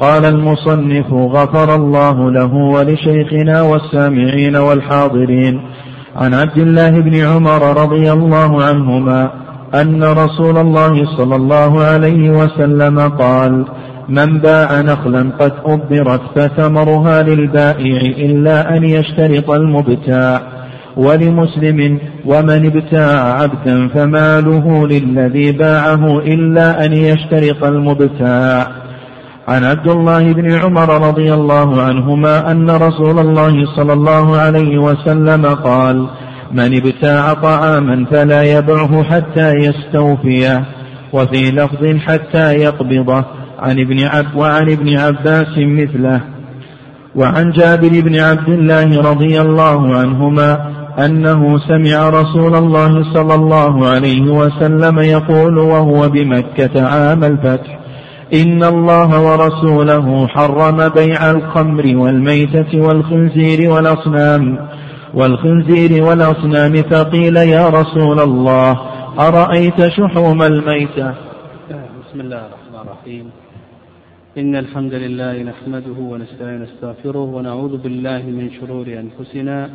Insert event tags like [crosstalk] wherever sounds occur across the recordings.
قال المصنف غفر الله له ولشيخنا والسامعين والحاضرين عن عبد الله بن عمر رضي الله عنهما أن رسول الله صلى الله عليه وسلم قال من باع نخلا قد أبرت فثمرها للبائع إلا أن يشترط المبتاع ولمسلم ومن ابتاع عبدا فماله للذي باعه إلا أن يشترط المبتاع. عن عبد الله بن عمر رضي الله عنهما أن رسول الله صلى الله عليه وسلم قال من ابتاع طعاما فلا يبعه حتى يستوفيه وفي لفظ حتى يقبضه عن ابن عب وعن ابن عباس مثله. وعن جابر بن عبد الله رضي الله عنهما أنه سمع رسول الله صلى الله عليه وسلم يقول وهو بمكة عام الفتح إن الله ورسوله حرم بيع الخمر والميتة والخنزير والأصنام والخنزير والأصنام فقيل يا رسول الله أرأيت شحوم الميتة؟ بسم الله الرحمن الرحيم. إن الحمد لله نحمده ونستعين نستغفره ونعوذ بالله من شرور أنفسنا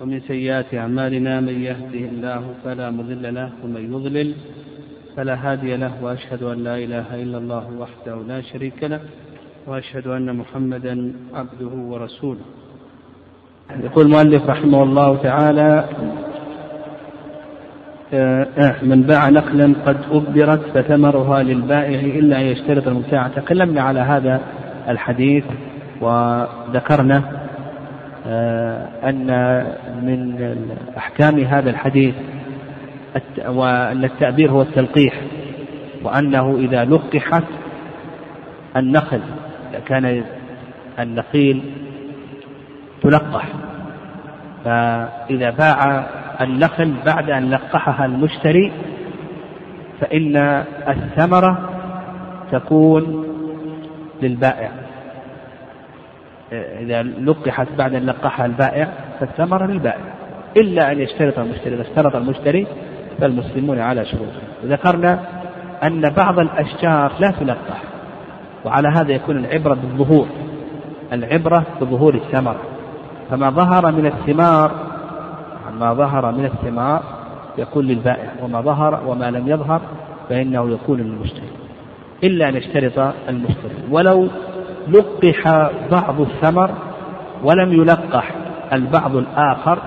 ومن سيئات أعمالنا من يهده الله فلا مضل له ومن يضلل فلا هادي له وأشهد أن لا إله إلا الله وحده لا شريك له وأشهد أن محمدا عبده ورسوله. يقول المؤلف رحمه الله تعالى آه، آه، من باع نخلا قد أبدرت فثمرها للبائع إلا أن يشترط المبتاع. تكلمنا على هذا الحديث وذكرنا آه، أن من أحكام هذا الحديث وأن التأبير هو التلقيح وأنه إذا لقحت النخل كان النخيل تلقح فإذا باع النخل بعد أن لقحها المشتري فإن الثمرة تكون للبائع. إذا لقحت بعد أن لقحها البائع فالثمرة للبائع إلا أن يشترط المشتري إذا اشترط المشتري فالمسلمون على شروطهم. ذكرنا أن بعض الأشجار لا تلقح وعلى هذا يكون العبرة بالظهور العبرة بظهور الثمرة فما ظهر من الثمار ما ظهر من الثمار يكون للبائع وما ظهر وما لم يظهر فإنه يكون للمشتري إلا أن يشترط المشتري. ولو لقح بعض الثمر ولم يلقح البعض الآخر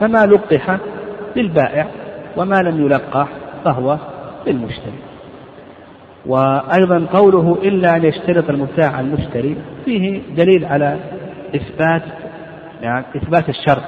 فما لقح للبائع. وما لم يلقح فهو للمشتري. وأيضا قوله إلا أن يشترط المبتاع المشتري فيه دليل على إثبات يعني إثبات الشرط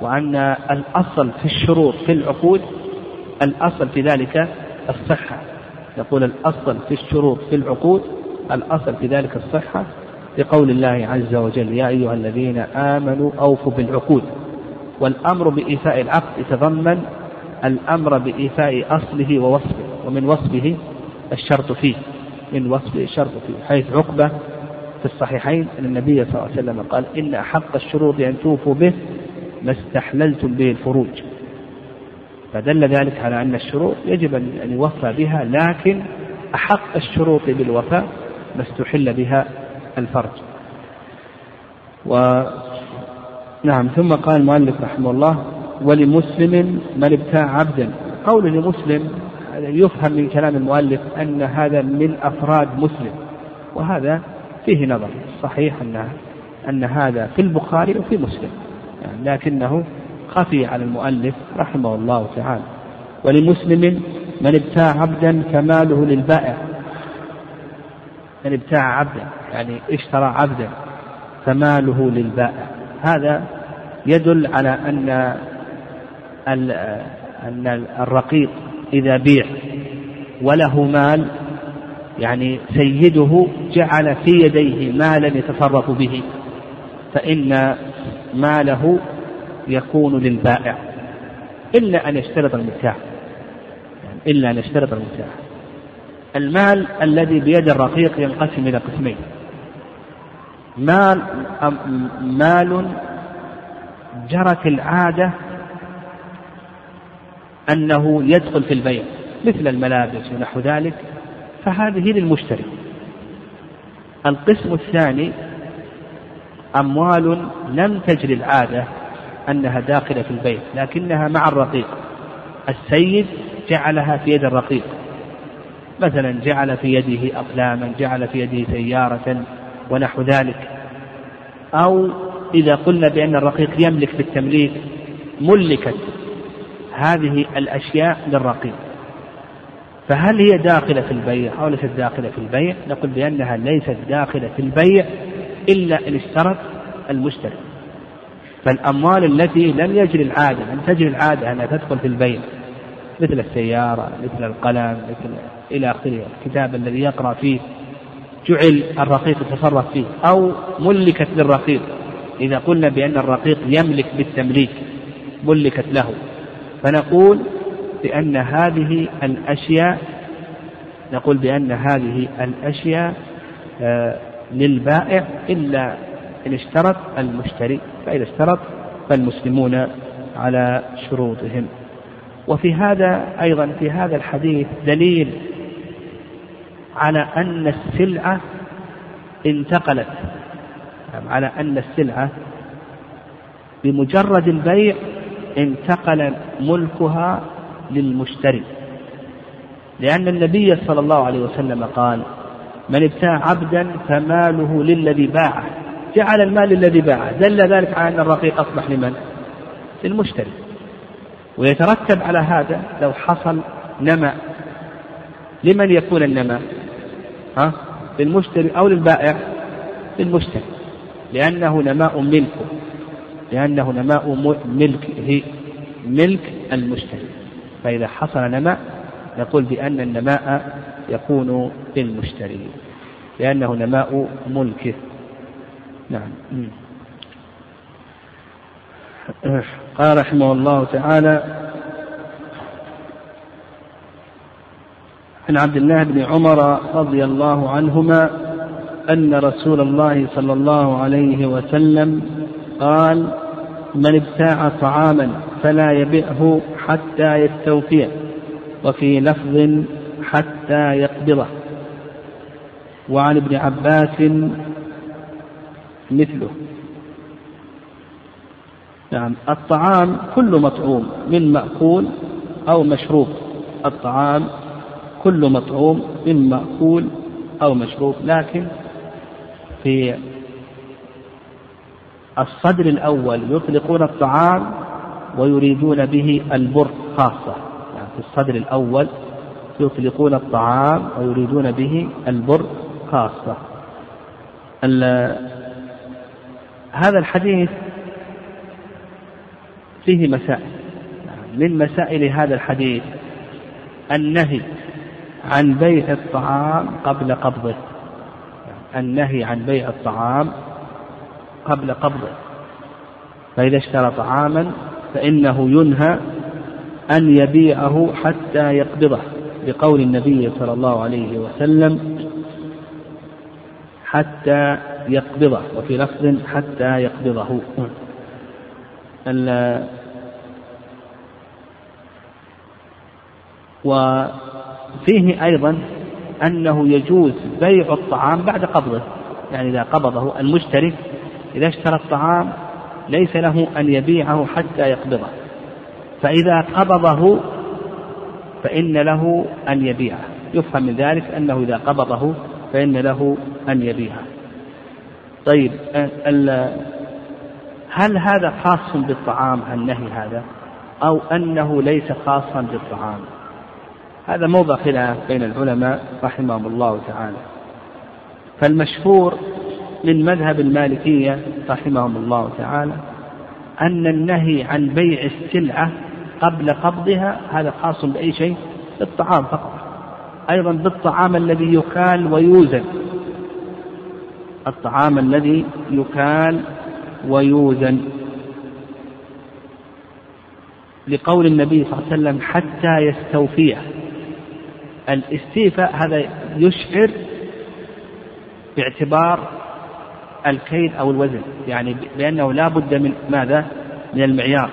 وأن الأصل في الشروط في العقود الأصل في ذلك الصحة. يقول الأصل في الشروط في العقود الأصل في ذلك الصحة لقول الله عز وجل يا أيها الذين آمنوا أوفوا بالعقود والأمر بإيفاء العقد يتضمن الأمر بإيفاء أصله ووصفه ومن وصفه الشرط فيه. من وصفه الشرط فيه حيث عقبة في الصحيحين أن النبي صلى الله عليه وسلم قال إن أحق الشروط أن توفوا به ما استحللتم به الفروج. فدل ذلك على أن الشروط يجب أن يوفى بها لكن أحق الشروط بالوفاء ما استحل بها الفرج. و نعم ثم قال المؤلف رحمه الله ولمسلم من ابتاع عبدا. قول لمسلم يفهم من كلام المؤلف أن هذا من أفراد مسلم وهذا فيه نظر صحيح أن أن هذا في البخاري وفي مسلم يعني لكنه خفي على المؤلف رحمه الله تعالى. ولمسلم من ابتاع عبدا فماله للبائع من ابتاع عبدا يعني اشترى عبدا فماله للبائع. هذا يدل على أن أن الرقيق إذا بيع وله مال يعني سيده جعل في يديه مالا يتصرف به فإن ماله يكون للبائع إلا أن يشترط المتاع يعني إلا أن يشترط المتاع. المال الذي بيد الرقيق ينقسم إلى قسمين مال مال جرت العادة أنه يدخل في البيع مثل الملابس ونحو ذلك فهذه للمشتري. القسم الثاني أموال لم تجري العادة أنها داخلة في البيت لكنها مع الرقيق. السيد جعلها في يد الرقيق. مثلا جعل في يده أقلاما جعل في يده سيارة ونحو ذلك. أو إذا قلنا بأن الرقيق يملك بالتمليك ملكت هذه الأشياء للرقيق. فهل هي داخلة في البيع أو ليست داخلة في البيع؟ نقول بأنها ليست داخلة في البيع إلا إن اشترط المشتري. فالأموال التي لم يجري العادة لم تجري العادة أنها تدخل في البيع مثل السيارة مثل القلم مثل إلى آخره الكتاب الذي يقرأ فيه جعل الرقيق يتصرف فيه أو ملكت للرقيق. إذا قلنا بأن الرقيق يملك بالتمليك ملكت له. فنقول بأن هذه الأشياء نقول بأن هذه الأشياء آه، للبائع إلا إن اشترط المشتري فإذا اشترط فالمسلمون على شروطهم. وفي هذا أيضا في هذا الحديث دليل على أن السلعة انتقلت على أن السلعة بمجرد البيع انتقل ملكها للمشتري لأن النبي صلى الله عليه وسلم قال من ابتاع عبدا فماله للذي باعه جعل المال للذي باعه دل ذلك على أن الرقيق أصبح لمن؟ للمشتري ويترتب على هذا لو حصل نماء لمن يكون النماء؟ ها؟ للمشتري أو للبائع؟ للمشتري لأنه نماء ملكه لأنه نماء ملكه ملك المشتري. فإذا حصل نماء نقول بأن النماء يكون للمشتري لأنه نماء ملكه. نعم. قال رحمه الله تعالى عن عبد الله بن عمر رضي الله عنهما أن رسول الله صلى الله عليه وسلم قال من ابتاع طعاما فلا يبئه حتى يستوفيه وفي لفظ حتى يقبضه. وعن ابن عباس مثله. نعم الطعام كل مطعوم من مأكول أو مشروب. الطعام كل مطعوم من مأكول أو مشروب. لكن في الصدر الأول يطلقون الطعام ويريدون به البر خاصة. يعني في الصدر الأول يطلقون الطعام ويريدون به البر خاصة. هذا الحديث فيه مسائل. من مسائل هذا الحديث النهي عن بيع الطعام قبل قبضه. النهي عن بيع الطعام قبل قبضه. فإذا اشترى طعاما فإنه ينهى أن يبيعه حتى يقبضه لقول النبي صلى الله عليه وسلم حتى يقبضه وفي لفظ حتى يقبضه. وفيه أيضا أنه يجوز بيع الطعام بعد قبضه يعني إذا قبضه المشتري إذا اشترى الطعام ليس له أن يبيعه حتى يقبضه. فإذا قبضه فإن له أن يبيعه. يفهم من ذلك أنه إذا قبضه فإن له أن يبيعه. طيب هل هذا خاص بالطعام النهي هذا أو أنه ليس خاصا بالطعام؟ هذا موضع خلاف بين العلماء رحمهم الله تعالى. فالمشهور من مذهب المالكية رحمهم الله تعالى أن النهي عن بيع السلعة قبل قبضها هذا خاص بأي شيء؟ بالطعام فقط. أيضا بالطعام الذي يكال ويوزن. الطعام الذي يكال ويوزن. لقول النبي صلى الله عليه وسلم حتى يستوفيه. الاستيفاء هذا يشعر باعتبار الكيل أو الوزن. يعني بأنه لا بد من ماذا؟ من المعيار.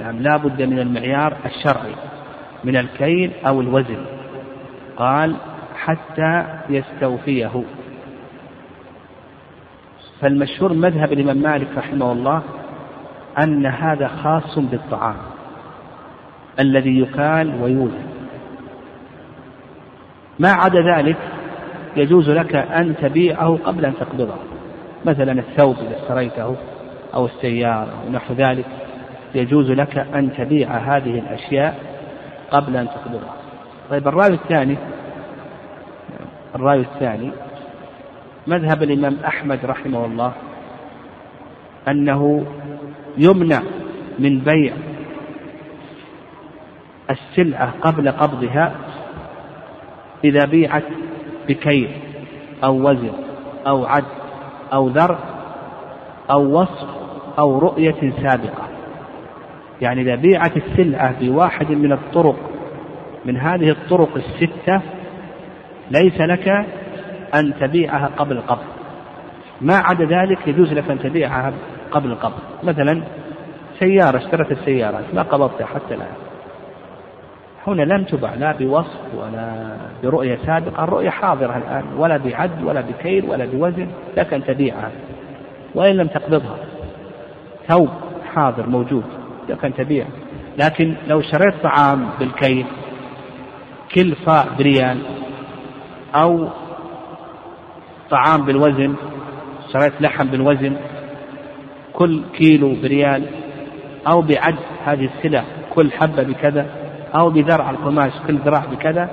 نعم لا بد من المعيار الشرعي. من الكيل أو الوزن. قال حتى يستوفيه. فالمشهور مذهب الإمام مالك رحمه الله أن هذا خاص بالطعام الذي يكال ويولد ما عدا ذلك يجوز لك أن تبيعه قبل أن تقبضه. مثلا الثوب إذا اشتريته أو السيارة أو نحو ذلك يجوز لك أن تبيع هذه الأشياء قبل أن تقبضها. طيب الرأي الثاني الرأي الثاني مذهب الإمام أحمد رحمه الله أنه يمنع من بيع السلعة قبل قبضها إذا بيعت بكيل أو وزن أو عد أو ذر أو وصف أو رؤية سابقة. يعني إذا بيعت السلعة بواحد من الطرق من هذه الطرق الستة ليس لك أن تبيعها قبل القبض ما عدا ذلك يجوز لك أن تبيعها قبل القبض مثلا سيارة اشترت السيارة ما قبضتها حتى الآن. هنا لم تبع لا بوصف ولا برؤية سابقة. الرؤية حاضرة الآن ولا بعد ولا بكيل ولا بوزن لك أن تبيعها وإن لم تقبضها. ثوب حاضر موجود لك أن تبيع. لكن لو شريت طعام بالكيل كل صاع بريال أو طعام بالوزن شريت لحم بالوزن كل كيلو بريال أو بعد هذه السلع كل حبة بكذا أو بذرع القماش كل ذراع بكذا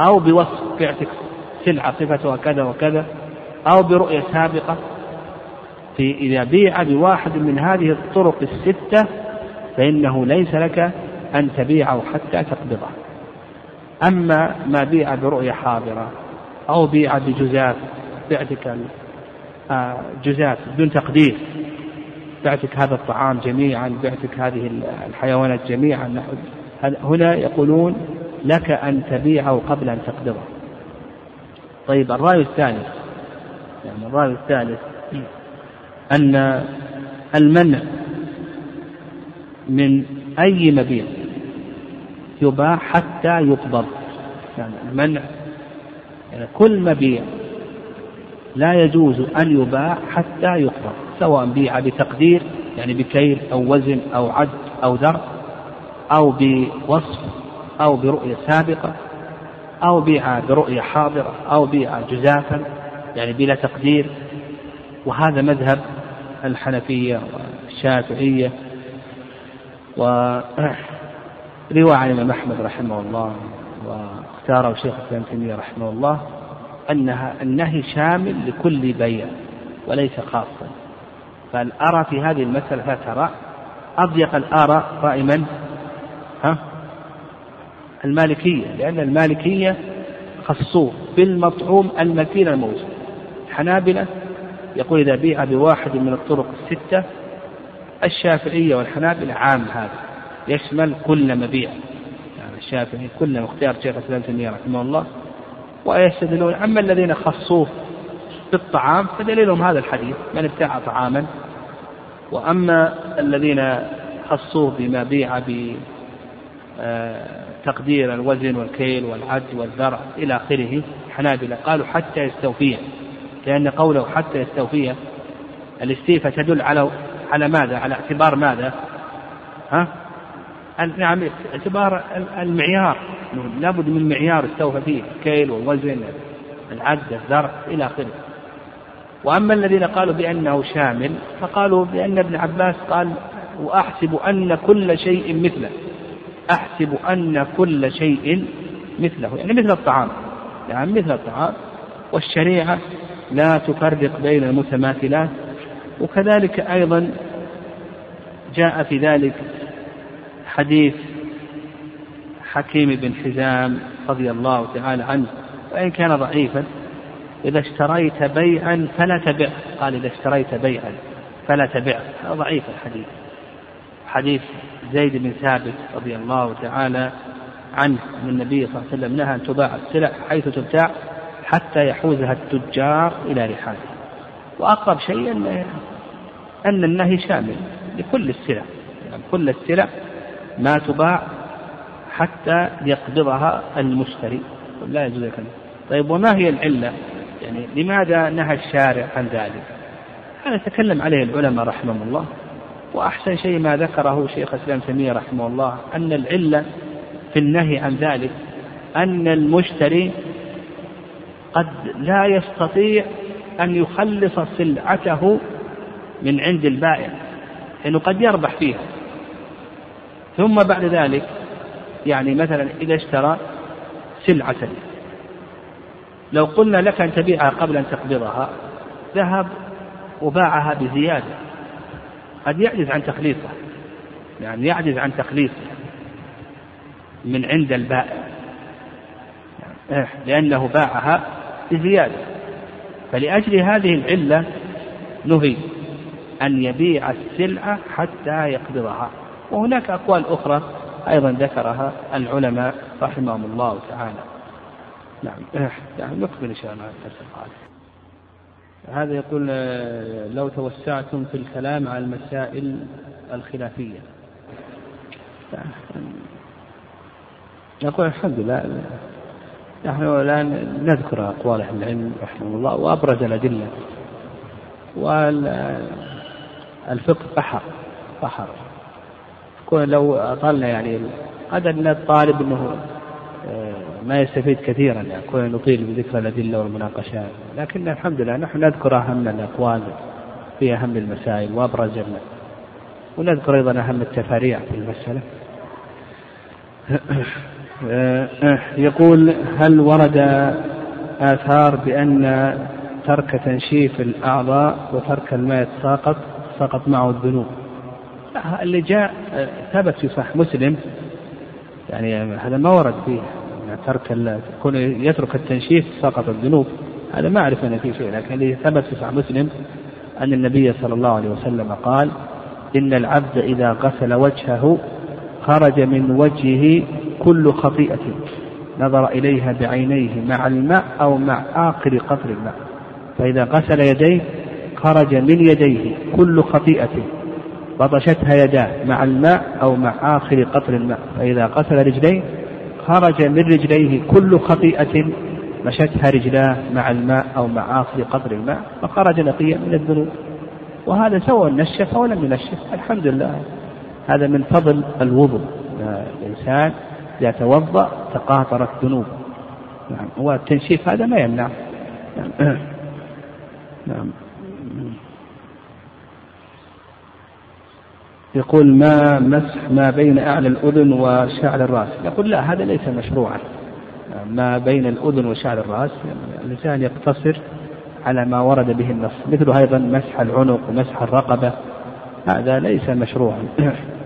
أو بوصف بعتك سلعة صفتها كذا وكذا أو برؤية سابقة. في إذا بيع بواحد من هذه الطرق الستة فإنه ليس لك أن تبيعه حتى تقبضه. أما ما بيع برؤية حاضرة أو بيع بجزاف بعتك آه، جزاف بدون تقدير بعتك هذا الطعام جميعا بعتك هذه الحيوانات جميعا هنا يقولون لك أن تبيعه قبل أن تقبضه. طيب الرأي الثالث يعني الرأي الثالث أن المنع من أي مبيع يباع حتى يقبض. يعني المنع يعني كل مبيع لا يجوز أن يباع حتى يقبض سواء بيع بتقدير يعني بكيل أو وزن أو عد أو ذر أو بوصف أو برؤية سابقة أو بيع برؤية حاضرة أو بيع جزافا يعني بلا تقدير وهذا مذهب الحنفية والشافعية ورواية عن الإمام أحمد رحمه الله واختاره شيخ الإسلام تيمية رحمه الله أنها النهي شامل لكل بيع وليس خاصا فالأرى في هذه المسألة ترى أضيق الآراء رأي من؟ ها؟ المالكية لأن المالكية خصوه بالمطعوم المتين الموجود الحنابلة يقول إذا بيع بواحد من الطرق الستة الشافعية والحنابلة عام هذا يشمل كل مبيع. يعني الشافعي كل اختيار شيخ الإسلام تيمية رحمه الله ويستدلون أما الذين خصوه بالطعام فدليلهم هذا الحديث من ابتاع طعاما. وأما الذين خصوه بما بيع بتقدير آه، الوزن والكيل والعد والذرع إلى آخره حنابلة قالوا حتى يستوفيه لأن قوله حتى يستوفيه الاستيفاء تدل على على ماذا؟ على اعتبار ماذا؟ ها؟ نعم اعتبار المعيار لابد من معيار استوفى فيه الكيل والوزن العد الزرع إلى آخره وأما الذين قالوا بأنه شامل فقالوا بأن ابن عباس قال وأحسب أن كل شيء مثله أحسب أن كل شيء مثله يعني مثل الطعام يعني مثل الطعام. والشريعة لا تفرق بين المتماثلات وكذلك أيضا جاء في ذلك حديث حكيم بن حزام رضي الله تعالى عنه وإن كان ضعيفا إذا اشتريت بيعا فلا تبع قال إذا اشتريت بيعا فلا تبع هذا ضعيف الحديث. حديث زيد بن ثابت رضي الله تعالى عنه أن النبي صلى الله عليه وسلم نهى أن تباع السلع حيث تبتاع حتى يحوزها التجار إلى رحالها وأقرب شيء أن أن النهي شامل لكل السلع. يعني كل السلع ما تباع حتى يقبضها المشتري. لا يجوز لك طيب وما هي العلة؟ يعني لماذا نهى الشارع عن ذلك؟ هذا تكلم عليه العلماء رحمهم الله. وأحسن شيء ما ذكره شيخ الإسلام تيمية رحمه الله أن العلة في النهي عن ذلك أن المشتري قد لا يستطيع أن يخلص سلعته من عند البائع لأنه قد يربح فيها. ثم بعد ذلك يعني مثلا إذا اشترى سلعة. لو قلنا لك أن تبيعها قبل أن تقبضها ذهب وباعها بزيادة. قد يعجز عن تخليصها يعني يعجز عن تخليصها من عند البائع يعني لأنه باعها بزيادة. فلأجل هذه العلة نهي أن يبيع السلعة حتى يقبضها. وهناك أقوال أخرى أيضا ذكرها العلماء رحمهم الله تعالى. نعم. يعني نكمل إن شاء الله هذا يقول آه، لو توسعتم في الكلام على المسائل الخلافية. نقول الحمد لله نحن الآن نذكر أقوال أهل العلم رحمه الله وأبرز الأدلة. والفقه بحر بحر. لو أطلنا يعني قد أن الطالب أنه ما يستفيد كثيرا يعني كنا نطيل بذكر الأدلة والمناقشات. لكن الحمد لله نحن نذكر أهم الأقوال في أهم المسائل وأبرز ونذكر أيضا أهم التفاريع في المسألة. [clears throat] يقول هل ورد آثار بأن ترك تنشيف الأعضاء وترك الماء ساقط سقط معه الذنوب؟ اللي جاء ثبت في صحيح مسلم. يعني هذا ما ورد فيه. ترك كون يترك التنشيف سقط الذنوب. هذا ما أعرف أن فيه شيء لكن الذي ثبت في صحيح مسلم أن النبي صلى الله عليه وسلم قال إن العبد إذا غسل وجهه خرج من وجهه كل خطيئة نظر إليها بعينيه مع الماء أو مع آخر قطر الماء. فإذا غسل يديه خرج من يديه كل خطيئة بطشتها يداه مع الماء أو مع آخر قطر الماء. فإذا غسل رجليه خرج من رجليه كل خطيئة مشتها رجلاه مع الماء أو مع آخر قطر الماء فخرج نقيا من الذنوب. وهذا سواء نشف أو لم ينشف الحمد لله. هذا من فضل الوضوء. الإنسان إذا توضأ تقاطرت ذنوبه. نعم والتنشيف هذا ما يمنع. نعم, [clears throat] نعم. يقول ما مسح ما بين أعلى الأذن وشعر الرأس. يقول لا هذا ليس مشروعا. ما بين الأذن وشعر الرأس الإنسان يقتصر على ما ورد به النص مثل أيضا مسح العنق ومسح الرقبة هذا ليس مشروعا. [clears throat]